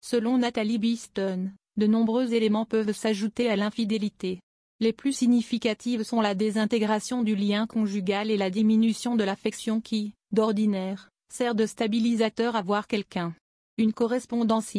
Selon Nathalie Beeston, de nombreux éléments peuvent s'ajouter à l'infidélité. Les plus significatives sont la désintégration du lien conjugal et la diminution de l'affection qui, d'ordinaire, sert de stabilisateur à voir quelqu'un. Une correspondance